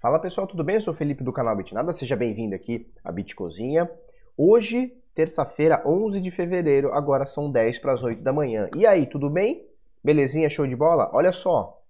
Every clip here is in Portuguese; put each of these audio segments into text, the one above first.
Fala pessoal, tudo bem? Eu sou o Felipe do canal Bitnada, seja bem-vindo aqui à Bitcozinha. Hoje, terça-feira, 11 de fevereiro, agora são 10 para as 8 da manhã. E aí, tudo bem? Belezinha, show de bola? Olha só,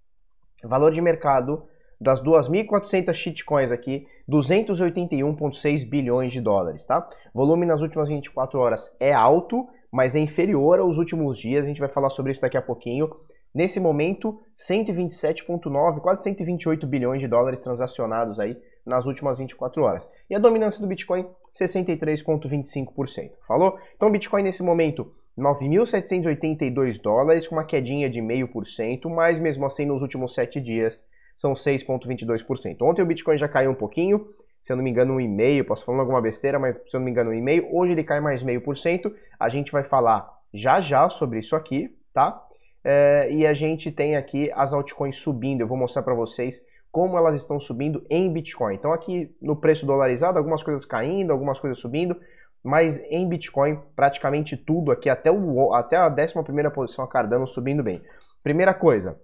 valor de mercado das 2.400 shitcoins aqui, 281,6 bilhões de dólares, tá? Volume nas últimas 24 horas é alto, mas é inferior aos últimos dias, a gente vai falar sobre isso daqui a pouquinho. Nesse momento, 127,9, quase 128 bilhões de dólares transacionados aí nas últimas 24 horas. E a dominância do Bitcoin, 63,25%. Falou? Então, Bitcoin nesse momento, 9.782 dólares, com uma quedinha de 0,5%, mas mesmo assim nos últimos 7 dias são 6,22%. Ontem o Bitcoin já caiu um pouquinho, se eu não me engano, um e-mail, posso falar alguma besteira, mas se eu não me engano, um e-mail. Hoje ele cai mais meio por cento. A gente vai falar já já sobre isso aqui, tá? É, e a gente tem aqui as altcoins subindo. Eu vou mostrar para vocês como elas estão subindo em Bitcoin. Então aqui no preço dolarizado, algumas coisas caindo, algumas coisas subindo, mas em Bitcoin praticamente tudo aqui, até, o, até a 11 primeira posição a Cardano subindo bem. Primeira coisa,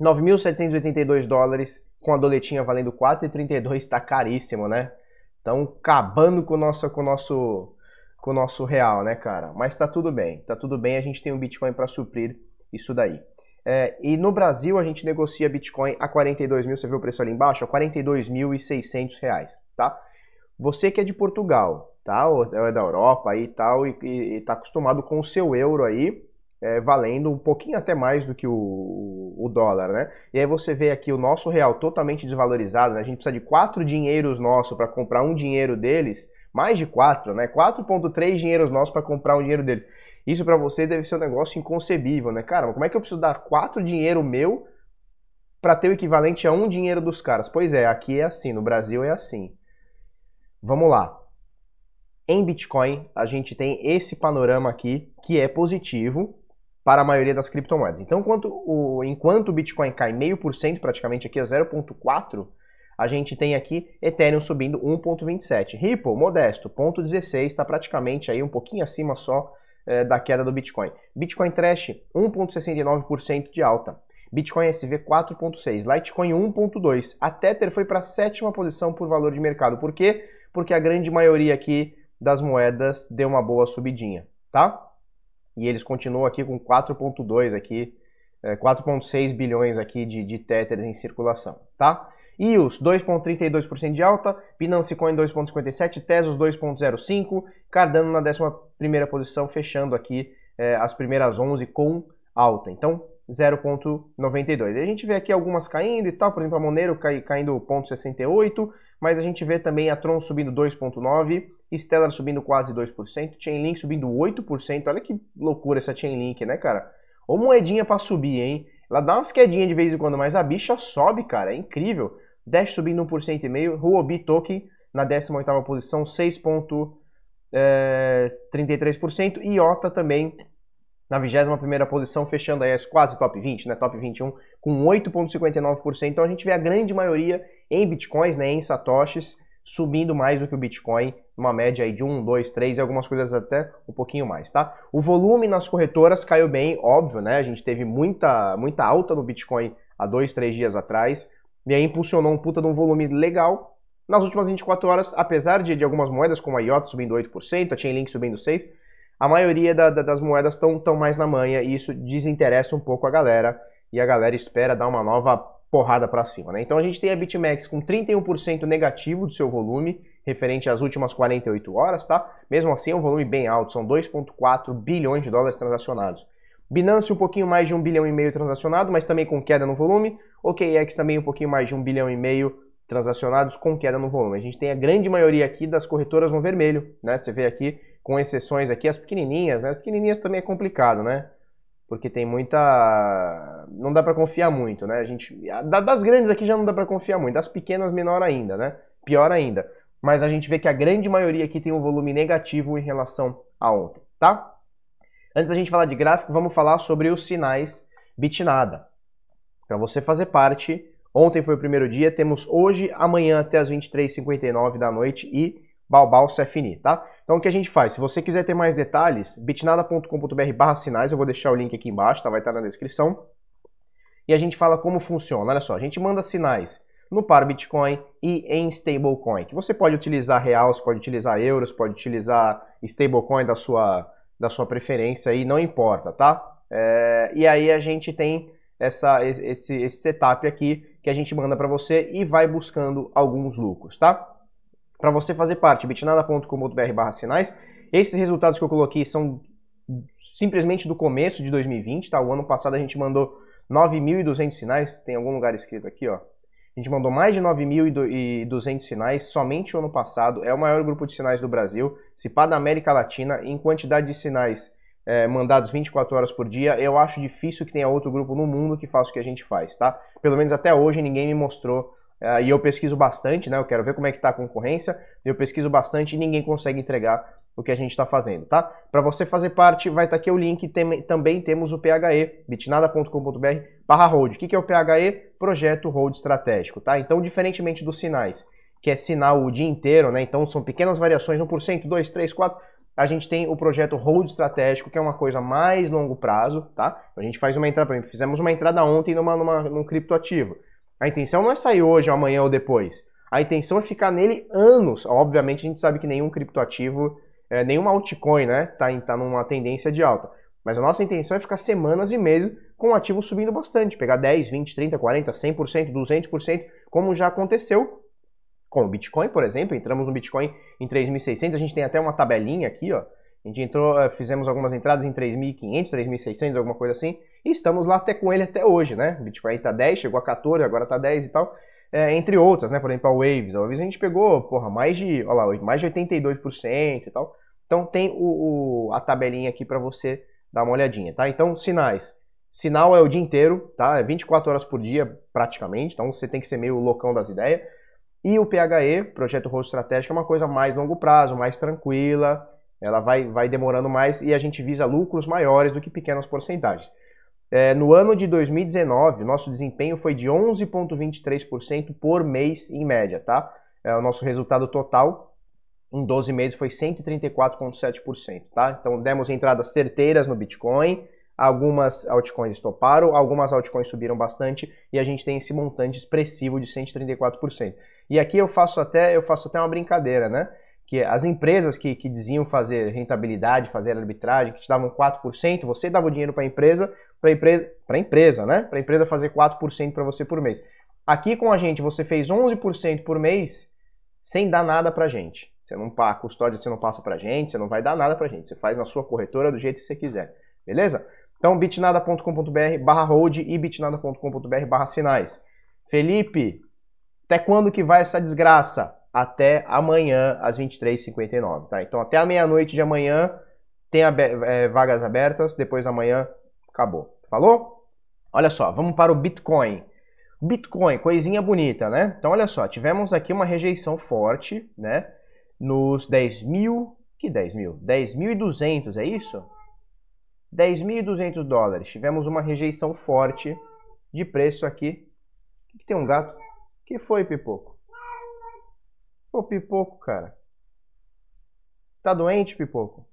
9.782 dólares com a doletinha valendo 4,32 está caríssimo, né? Então, acabando com o nosso com o nosso com o nosso real, né, cara? Mas tá tudo bem, tá tudo bem, a gente tem um Bitcoin para suprir isso daí. É, e no Brasil a gente negocia Bitcoin a 42 mil, você viu o preço ali embaixo? A 42.600 reais, tá? Você que é de Portugal, tá? Ou é da Europa aí tal, e, e, e tá acostumado com o seu euro aí, é, valendo um pouquinho até mais do que o, o, dólar, né? E aí você vê aqui o nosso real totalmente desvalorizado, né? A gente precisa de quatro dinheiros nossos para comprar um dinheiro deles, mais de quatro, né? 4,3 dinheiros nossos para comprar um dinheiro deles. Isso para você deve ser um negócio inconcebível, né? Cara, como é que eu preciso dar quatro dinheiro meu para ter o equivalente a um dinheiro dos caras? Pois é, aqui é assim, no Brasil é assim. Vamos lá. Em Bitcoin, a gente tem esse panorama aqui que é positivo, para a maioria das criptomoedas. Então, enquanto o, enquanto o Bitcoin cai meio por cento, praticamente aqui a 0,4%, a gente tem aqui Ethereum subindo 1,27%. Ripple, modesto, 0,16%, está praticamente aí um pouquinho acima só é, da queda do Bitcoin. Bitcoin Trash, 1,69% de alta. Bitcoin SV 4,6%, Litecoin 1,2%. A Tether foi para a sétima posição por valor de mercado. Por quê? Porque a grande maioria aqui das moedas deu uma boa subidinha, tá? e eles continuam aqui com 4.2 aqui, é, 4.6 bilhões aqui de, de Tether em circulação, tá? EOS 2.32% de alta, Binance Coin 2.57, Tesos 2.05, Cardano na 11ª posição, fechando aqui é, as primeiras 11 com alta. Então, 0.92. A gente vê aqui algumas caindo e tal, por exemplo, a Monero cai, caindo 0.68, mas a gente vê também a Tron subindo 2.9, Stellar subindo quase 2%, Chainlink subindo 8%. Olha que loucura essa Chainlink, né, cara? Ou moedinha para subir, hein? Ela dá umas quedinhas de vez em quando, mas a bicha sobe, cara, é incrível. Dash subindo 1,5%, Huobi Token na 18ª posição, 6,33%, e Iota também na 21ª posição, fechando aí quase top 20, né, top 21, com 8,59%. Então a gente vê a grande maioria em bitcoins, né, em satoshis, subindo mais do que o Bitcoin, uma média aí de 1, 2, 3 e algumas coisas até um pouquinho mais, tá? O volume nas corretoras caiu bem, óbvio, né? A gente teve muita, muita alta no Bitcoin há dois, três dias atrás, e aí impulsionou um puta de um volume legal. Nas últimas 24 horas, apesar de, de algumas moedas, como a IOTA subindo 8%, a Chainlink subindo 6%, a maioria da, da, das moedas estão tão mais na manha e isso desinteressa um pouco a galera, e a galera espera dar uma nova porrada para cima. Né? Então a gente tem a BitMEX com 31% negativo do seu volume, referente às últimas 48 horas, tá? Mesmo assim é um volume bem alto, são 2,4 bilhões de dólares transacionados. Binance um pouquinho mais de 1 bilhão e meio transacionado, mas também com queda no volume. OKEx também um pouquinho mais de 1 bilhão e meio transacionados com queda no volume. A gente tem a grande maioria aqui das corretoras no vermelho, né? Você vê aqui, com exceções aqui, as pequenininhas, né? As pequenininhas também é complicado, né? porque tem muita. Não dá para confiar muito, né? A gente das grandes aqui já não dá para confiar muito, das pequenas menor ainda, né? Pior ainda. Mas a gente vê que a grande maioria aqui tem um volume negativo em relação a ontem, tá? Antes da gente falar de gráfico, vamos falar sobre os sinais Bitnada. Para você fazer parte, ontem foi o primeiro dia, temos hoje, amanhã até as 23h59 da noite e Balbal CFNI, tá? Então o que a gente faz? Se você quiser ter mais detalhes, bitnada.com.br barra sinais, eu vou deixar o link aqui embaixo, tá? Vai estar na descrição. E a gente fala como funciona. Olha só, a gente manda sinais no par Bitcoin e em stablecoin. Que você pode utilizar você pode utilizar euros, pode utilizar stablecoin da sua, da sua preferência aí, não importa, tá? É, e aí a gente tem essa, esse, esse setup aqui que a gente manda para você e vai buscando alguns lucros, tá? Para você fazer parte, bitnada.com.br sinais. Esses resultados que eu coloquei são simplesmente do começo de 2020, tá? O ano passado a gente mandou 9.200 sinais, tem algum lugar escrito aqui, ó. A gente mandou mais de 9.200 sinais somente o ano passado. É o maior grupo de sinais do Brasil, se pá da América Latina, em quantidade de sinais é, mandados 24 horas por dia. Eu acho difícil que tenha outro grupo no mundo que faça o que a gente faz, tá? Pelo menos até hoje ninguém me mostrou. É, e eu pesquiso bastante, né? Eu quero ver como é que tá a concorrência. Eu pesquiso bastante e ninguém consegue entregar o que a gente está fazendo, tá? Para você fazer parte, vai estar tá aqui o link. Tem, também temos o PHE, bitnada.com.br barra hold. O que, que é o PHE? Projeto Hold Estratégico, tá? Então, diferentemente dos sinais, que é sinal o dia inteiro, né? Então, são pequenas variações, 1%, 2, 3, 4. A gente tem o projeto Hold Estratégico, que é uma coisa mais longo prazo, tá? A gente faz uma entrada, por exemplo, fizemos uma entrada ontem numa, numa, num criptoativo. A intenção não é sair hoje, amanhã ou depois. A intenção é ficar nele anos. Obviamente, a gente sabe que nenhum criptoativo é, nenhuma altcoin né, tá, tá numa tendência de alta. Mas a nossa intenção é ficar semanas e meses com o ativo subindo bastante, pegar 10, 20, 30, 40, 100%, 200%, como já aconteceu com o Bitcoin, por exemplo. Entramos no Bitcoin em 3.600, a gente tem até uma tabelinha aqui, ó. A gente entrou, eh, fizemos algumas entradas em 3.500, 3.600, alguma coisa assim, e estamos lá até com ele até hoje, né? O Bitcoin está 10, chegou a 14, agora está 10 e tal é, entre outras, né? Por exemplo, a Waves. A Waves a gente pegou, porra, mais de, olha lá, mais de 82% e tal. Então tem o, o a tabelinha aqui para você dar uma olhadinha, tá? Então, sinais. Sinal é o dia inteiro, tá? É 24 horas por dia, praticamente. Então você tem que ser meio loucão das ideias. E o PHE, Projeto Rosto Estratégico, é uma coisa mais longo prazo, mais tranquila. Ela vai, vai demorando mais e a gente visa lucros maiores do que pequenas porcentagens. É, no ano de 2019, nosso desempenho foi de 11,23% por mês em média, tá? É, o nosso resultado total em 12 meses foi 134,7%, tá? Então demos entradas certeiras no Bitcoin, algumas altcoins toparam, algumas altcoins subiram bastante e a gente tem esse montante expressivo de 134%. E aqui eu faço até eu faço até uma brincadeira, né? que as empresas que, que diziam fazer rentabilidade, fazer arbitragem, que te davam 4%, você dava o dinheiro para a empresa, para empresa, para empresa, né? Para empresa fazer 4% para você por mês. Aqui com a gente você fez 11% por mês sem dar nada para a gente. Você não a custódia você não passa para a gente, você não vai dar nada para a gente. Você faz na sua corretora do jeito que você quiser, beleza? Então bitnada.com.br/hold e bitnada.com.br/sinais. Felipe, até quando que vai essa desgraça? até amanhã às 23h59, tá? Então até a meia-noite de amanhã tem é, vagas abertas, depois da manhã acabou. Falou? Olha só, vamos para o Bitcoin. Bitcoin, coisinha bonita, né? Então olha só, tivemos aqui uma rejeição forte, né? Nos 10 mil, que 10 mil? 10.200, é isso? 10.200 dólares. Tivemos uma rejeição forte de preço aqui. que tem um gato? que foi, Pipoco? Ô, Pipoco, cara. Tá doente, Pipoco?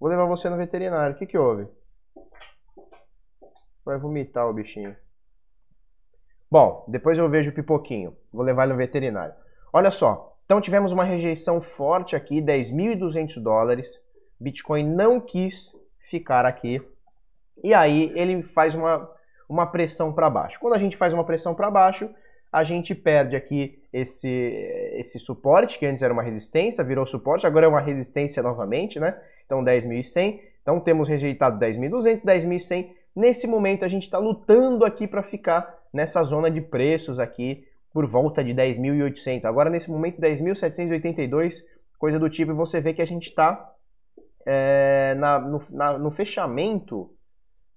Vou levar você no veterinário. O que que houve? Vai vomitar o bichinho. Bom, depois eu vejo o Pipoquinho. Vou levar ele no veterinário. Olha só. Então tivemos uma rejeição forte aqui, 10.200 dólares. Bitcoin não quis ficar aqui. E aí ele faz uma, uma pressão para baixo. Quando a gente faz uma pressão para baixo, a gente perde aqui esse, esse suporte, que antes era uma resistência, virou suporte, agora é uma resistência novamente, né? Então 10.100, então temos rejeitado 10.200, 10.100. Nesse momento a gente está lutando aqui para ficar nessa zona de preços aqui por volta de 10.800. Agora nesse momento 10.782, coisa do tipo, e você vê que a gente está é, no, no fechamento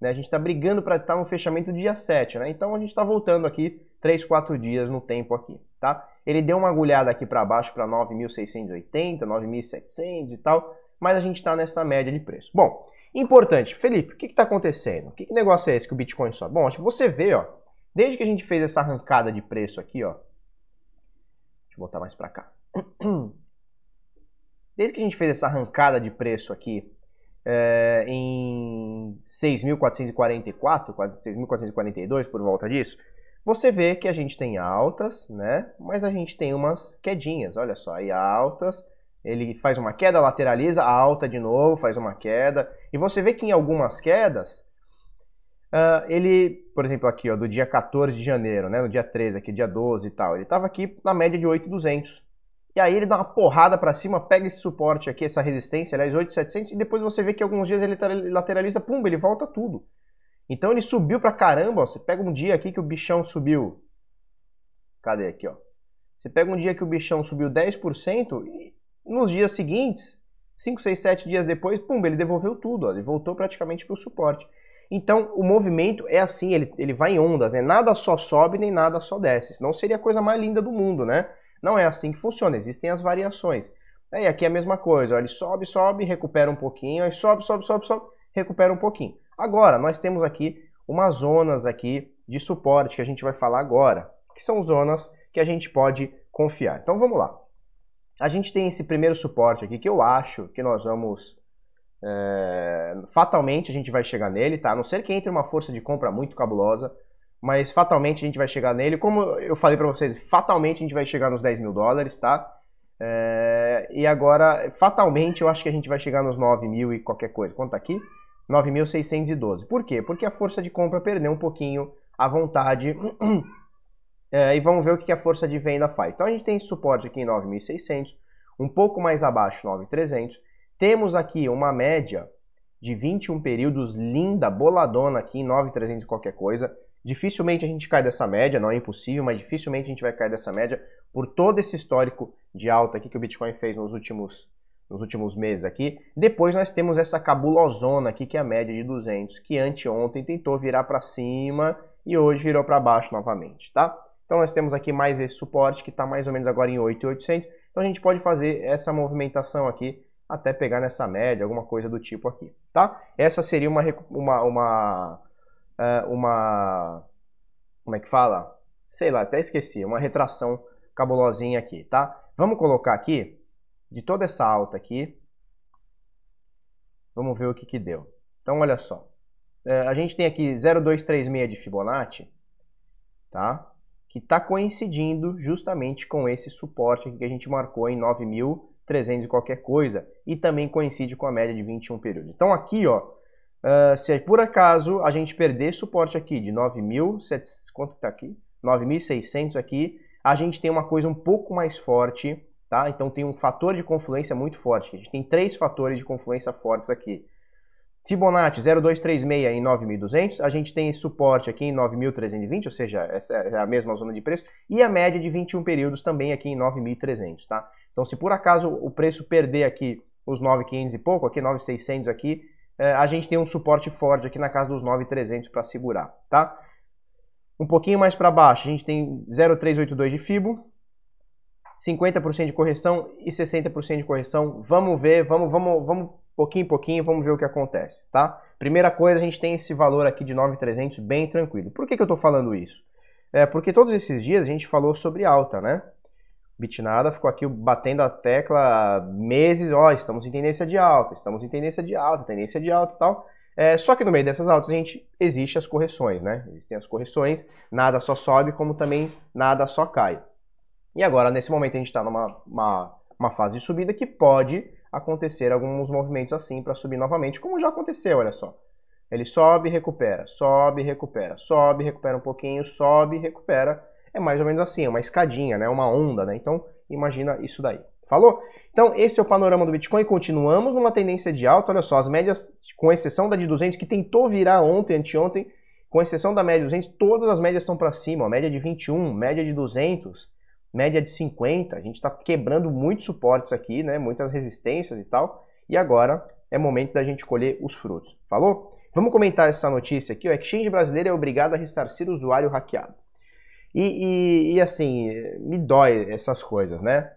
né? A gente está brigando para estar tá no fechamento do dia 7, né? Então a gente está voltando aqui 3, 4 dias no tempo aqui, tá? Ele deu uma agulhada aqui para baixo para 9.680, 9.700 e tal, mas a gente está nessa média de preço. Bom, importante, Felipe, o que está acontecendo? Que, que negócio é esse que o Bitcoin sobe? Bom, você vê, ó, desde que a gente fez essa arrancada de preço aqui, ó, deixa eu botar mais para cá. Desde que a gente fez essa arrancada de preço aqui é, em 6.444, quase 6.442, por volta disso, você vê que a gente tem altas, né? Mas a gente tem umas quedinhas, olha só, aí altas, ele faz uma queda, lateraliza, alta de novo, faz uma queda. E você vê que em algumas quedas, uh, ele, por exemplo, aqui, ó, do dia 14 de janeiro, né? No dia 13, aqui, dia 12 e tal, ele estava aqui na média de 8,200. E aí ele dá uma porrada para cima, pega esse suporte aqui, essa resistência, aliás, 8,700, e depois você vê que alguns dias ele lateraliza, pum, ele volta tudo. Então ele subiu pra caramba, ó. Você pega um dia aqui que o bichão subiu. Cadê aqui, ó? Você pega um dia que o bichão subiu 10% e nos dias seguintes, 5, 6, 7 dias depois, pum, ele devolveu tudo, ó. Ele voltou praticamente pro suporte. Então, o movimento é assim, ele, ele vai em ondas, né? Nada só sobe, nem nada só desce. Senão seria a coisa mais linda do mundo, né? Não é assim que funciona, existem as variações. Aí aqui é a mesma coisa, ó, ele sobe, sobe, recupera um pouquinho, aí sobe, sobe, sobe, sobe, recupera um pouquinho. Agora, nós temos aqui umas zonas aqui de suporte que a gente vai falar agora, que são zonas que a gente pode confiar. Então vamos lá. A gente tem esse primeiro suporte aqui que eu acho que nós vamos é, fatalmente a gente vai chegar nele, tá? A não ser que entre uma força de compra muito cabulosa, mas fatalmente a gente vai chegar nele. Como eu falei para vocês, fatalmente a gente vai chegar nos 10 mil dólares, tá? É, e agora, fatalmente, eu acho que a gente vai chegar nos 9 mil e qualquer coisa. Quanto tá aqui? 9.612. Por quê? Porque a força de compra perdeu um pouquinho a vontade. é, e vamos ver o que a força de venda faz. Então a gente tem esse suporte aqui em 9.600, um pouco mais abaixo 9.300. Temos aqui uma média de 21 períodos linda, boladona aqui em 9.300 qualquer coisa. Dificilmente a gente cai dessa média, não é impossível, mas dificilmente a gente vai cair dessa média por todo esse histórico de alta aqui que o Bitcoin fez nos últimos nos últimos meses aqui. Depois nós temos essa cabulosona aqui, que é a média de 200, que anteontem tentou virar para cima e hoje virou para baixo novamente, tá? Então nós temos aqui mais esse suporte que está mais ou menos agora em 8,800. Então a gente pode fazer essa movimentação aqui até pegar nessa média, alguma coisa do tipo aqui, tá? Essa seria uma uma uma, é, uma como é que fala? Sei lá, até esqueci, uma retração cabulosinha aqui, tá? Vamos colocar aqui de toda essa alta aqui, vamos ver o que, que deu. Então, olha só. É, a gente tem aqui 0,236 de Fibonacci, tá? Que está coincidindo justamente com esse suporte que a gente marcou em 9.300 e qualquer coisa, e também coincide com a média de 21 períodos. Então aqui, ó, uh, se por acaso a gente perder suporte aqui de 9.700, quanto está aqui? 9.600 aqui, a gente tem uma coisa um pouco mais forte Tá? Então tem um fator de confluência muito forte. A gente tem três fatores de confluência fortes aqui. Fibonacci 0236 em 9.200, a gente tem suporte aqui em 9.320, ou seja, essa é a mesma zona de preço, e a média de 21 períodos também aqui em 9.300, tá? Então se por acaso o preço perder aqui os 9.500 e pouco, aqui 9.600 aqui, é, a gente tem um suporte forte aqui na casa dos 9.300 para segurar, tá? Um pouquinho mais para baixo, a gente tem 0.382 de Fibo, 50% de correção e 60% de correção. Vamos ver, vamos, vamos, vamos pouquinho em pouquinho, vamos ver o que acontece, tá? Primeira coisa, a gente tem esse valor aqui de 9,300 bem tranquilo. Por que, que eu estou falando isso? É porque todos esses dias a gente falou sobre alta, né? Bitnada ficou aqui batendo a tecla meses, ó, estamos em tendência de alta, estamos em tendência de alta, tendência de alta e tal. É, só que no meio dessas altas a gente existe as correções, né? Existem as correções, nada só sobe, como também nada só cai. E agora, nesse momento, a gente está numa uma, uma fase de subida que pode acontecer alguns movimentos assim para subir novamente, como já aconteceu, olha só. Ele sobe, recupera, sobe, recupera, sobe, recupera um pouquinho, sobe, recupera. É mais ou menos assim, é uma escadinha, né? uma onda, né? Então, imagina isso daí. Falou? Então, esse é o panorama do Bitcoin. Continuamos numa tendência de alta. Olha só, as médias, com exceção da de 200, que tentou virar ontem, anteontem, com exceção da média de 200, todas as médias estão para cima. A média de 21, média de 200, média de 50, a gente está quebrando muitos suportes aqui, né? Muitas resistências e tal. E agora é momento da gente colher os frutos. Falou? Vamos comentar essa notícia aqui. O exchange brasileiro é obrigado a ressarcir o usuário hackeado. E, e, e, assim, me dói essas coisas, né?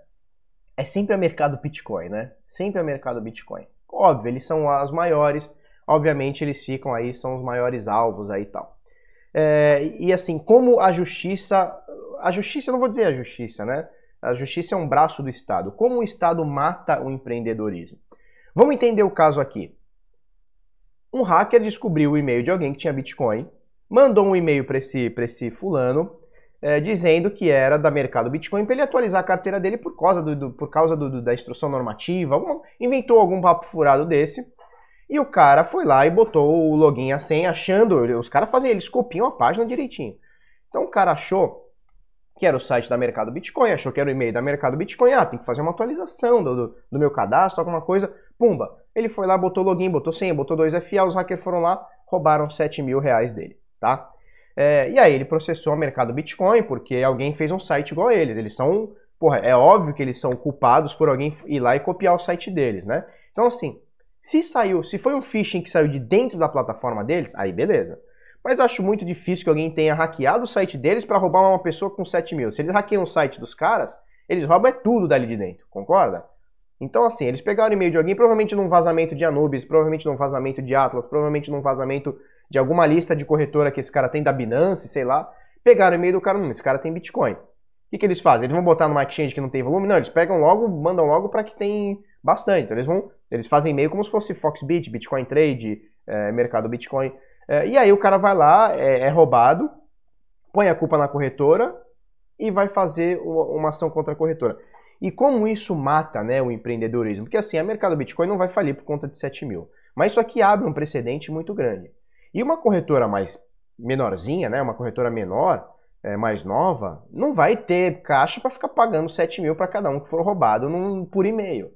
É sempre a mercado Bitcoin, né? Sempre a mercado Bitcoin. Óbvio, eles são as maiores, obviamente eles ficam aí, são os maiores alvos aí e tal. É, e assim, como a justiça a justiça, eu não vou dizer a justiça, né? A justiça é um braço do Estado. Como o Estado mata o empreendedorismo? Vamos entender o caso aqui. Um hacker descobriu o e-mail de alguém que tinha Bitcoin, mandou um e-mail para esse, esse fulano é, dizendo que era da mercado Bitcoin para ele atualizar a carteira dele por causa, do, do por causa do, da instrução normativa, inventou algum papo furado desse. E o cara foi lá e botou o login a senha, achando, os caras fazem, eles copiam a página direitinho. Então o cara achou que era o site da Mercado Bitcoin, achou que era o e-mail da Mercado Bitcoin, ah, tem que fazer uma atualização do, do, do meu cadastro, alguma coisa, pumba. Ele foi lá, botou login, botou senha, botou 2FA, os hackers foram lá, roubaram 7 mil reais dele, tá? É, e aí ele processou o Mercado Bitcoin, porque alguém fez um site igual a eles. Eles são, porra, é óbvio que eles são culpados por alguém ir lá e copiar o site deles, né? Então assim, se saiu, se foi um phishing que saiu de dentro da plataforma deles, aí beleza. Mas acho muito difícil que alguém tenha hackeado o site deles para roubar uma pessoa com 7 mil. Se eles hackeiam o site dos caras, eles roubam é tudo dali de dentro, concorda? Então, assim, eles pegaram o e-mail de alguém, provavelmente num vazamento de Anubis, provavelmente num vazamento de Atlas, provavelmente num vazamento de alguma lista de corretora que esse cara tem da Binance, sei lá. Pegaram o e-mail do cara, hum, esse cara tem Bitcoin. O que, que eles fazem? Eles vão botar numa exchange que não tem volume? Não, eles pegam logo, mandam logo para que tem bastante. Então, eles vão, eles fazem e-mail como se fosse Foxbit, Bitcoin Trade, é, mercado Bitcoin. É, e aí o cara vai lá, é, é, roubado, põe a culpa na corretora e vai fazer uma, uma ação contra a corretora. E como isso mata né, o empreendedorismo? Porque assim, a mercado Bitcoin não vai falir por conta de 7 mil. Mas isso aqui abre um precedente muito grande. E uma corretora mais menorzinha, né, uma corretora menor, é, mais nova, não vai ter caixa para ficar pagando 7 mil para cada um que for roubado num, por e-mail.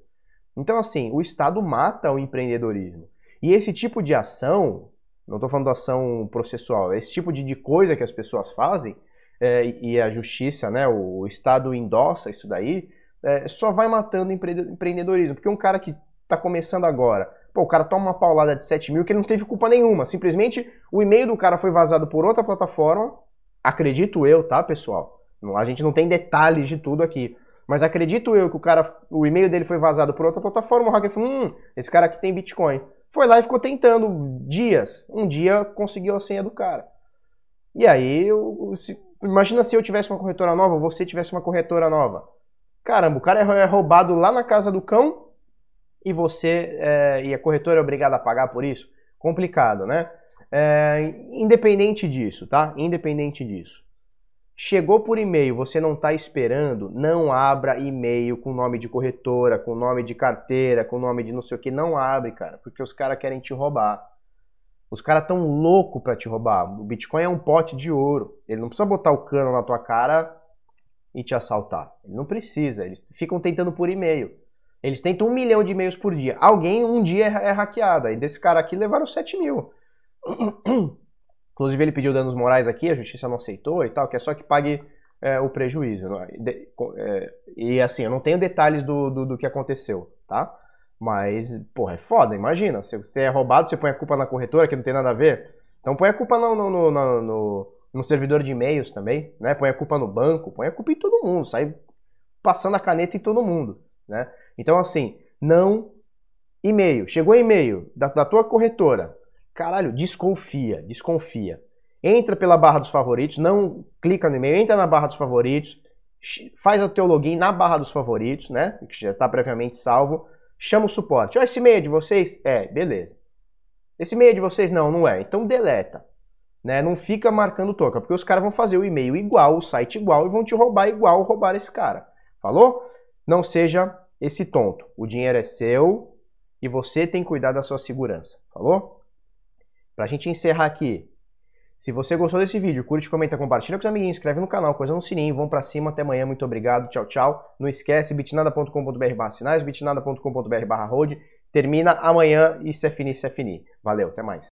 Então, assim, o Estado mata o empreendedorismo. E esse tipo de ação, não estou falando de ação processual, esse tipo de, coisa que as pessoas fazem, é, e a justiça, né, o, o Estado endossa isso daí, é, só vai matando o empreendedorismo. Porque um cara que está começando agora, pô, o cara toma uma paulada de 7 mil que ele não teve culpa nenhuma. Simplesmente o e-mail do cara foi vazado por outra plataforma. Acredito eu, tá, pessoal? A gente não tem detalhes de tudo aqui. Mas acredito eu que o cara, o e-mail dele foi vazado por outra plataforma, o hacker falou, hum, esse cara aqui tem Bitcoin. Foi lá e ficou tentando dias. Um dia conseguiu a senha do cara. E aí, eu, se, imagina se eu tivesse uma corretora nova, você tivesse uma corretora nova. Caramba, o cara é, é roubado lá na casa do cão e você é, e a corretora é obrigada a pagar por isso? Complicado, né? É, independente disso, tá? Independente disso. Chegou por e-mail, você não está esperando, não abra e-mail com nome de corretora, com nome de carteira, com nome de não sei o que, não abre, cara, porque os caras querem te roubar. Os caras tão louco para te roubar. O Bitcoin é um pote de ouro. Ele não precisa botar o cano na tua cara e te assaltar. Ele não precisa. Eles ficam tentando por e-mail. Eles tentam um milhão de e-mails por dia. Alguém um dia é, é hackeado. Aí desse cara aqui levaram 7 mil. Inclusive ele pediu danos morais aqui, a justiça não aceitou e tal, que é só que pague é, o prejuízo. De, é, e assim, eu não tenho detalhes do, do, do, que aconteceu, tá? Mas, porra, é foda, imagina. Se você é roubado, você põe a culpa na corretora, que não tem nada a ver. Então põe a culpa no, no, no, no, no servidor de e-mails também, né? Põe a culpa no banco, põe a culpa em todo mundo, sai passando a caneta em todo mundo, né? Então, assim, não. E-mail. Chegou e-mail da, da tua corretora. Caralho, desconfia, desconfia. Entra pela barra dos favoritos, não clica no e-mail, entra na barra dos favoritos, faz o teu login na barra dos favoritos, né? Que já está previamente salvo. Chama o suporte. Ó, oh, esse e-mail de vocês? É, beleza. Esse e-mail de vocês? Não, não é. Então deleta. Né? Não fica marcando toca, porque os caras vão fazer o e-mail igual, o site igual e vão te roubar igual roubar esse cara. Falou? Não seja esse tonto. O dinheiro é seu e você tem que cuidar da sua segurança. Falou? Pra gente encerrar aqui. Se você gostou desse vídeo, curte, comenta, compartilha com os amiguinhos, inscreve no canal, coisa no sininho, vamos pra cima, até amanhã, muito obrigado, tchau, tchau. Não esquece, bitnada.com.br barra sinais, bitnada.com.br barra road. Termina amanhã e se é fini, se é fini. Valeu, até mais.